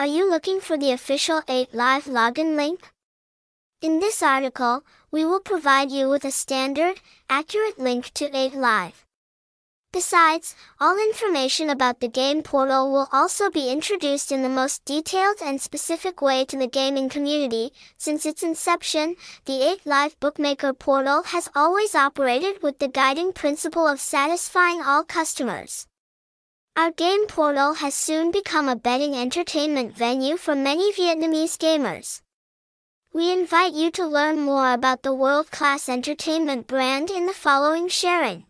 Are you looking for the official 8 Live login link? In this article, we will provide you with a standard, accurate link to 8 Live. Besides, all information about the game portal will also be introduced in the most detailed and specific way to the gaming community. Since its inception, the 8 Live Bookmaker portal has always operated with the guiding principle of satisfying all customers. Our game portal has soon become a betting entertainment venue for many Vietnamese gamers. We invite you to learn more about the world-class entertainment brand in the following sharing.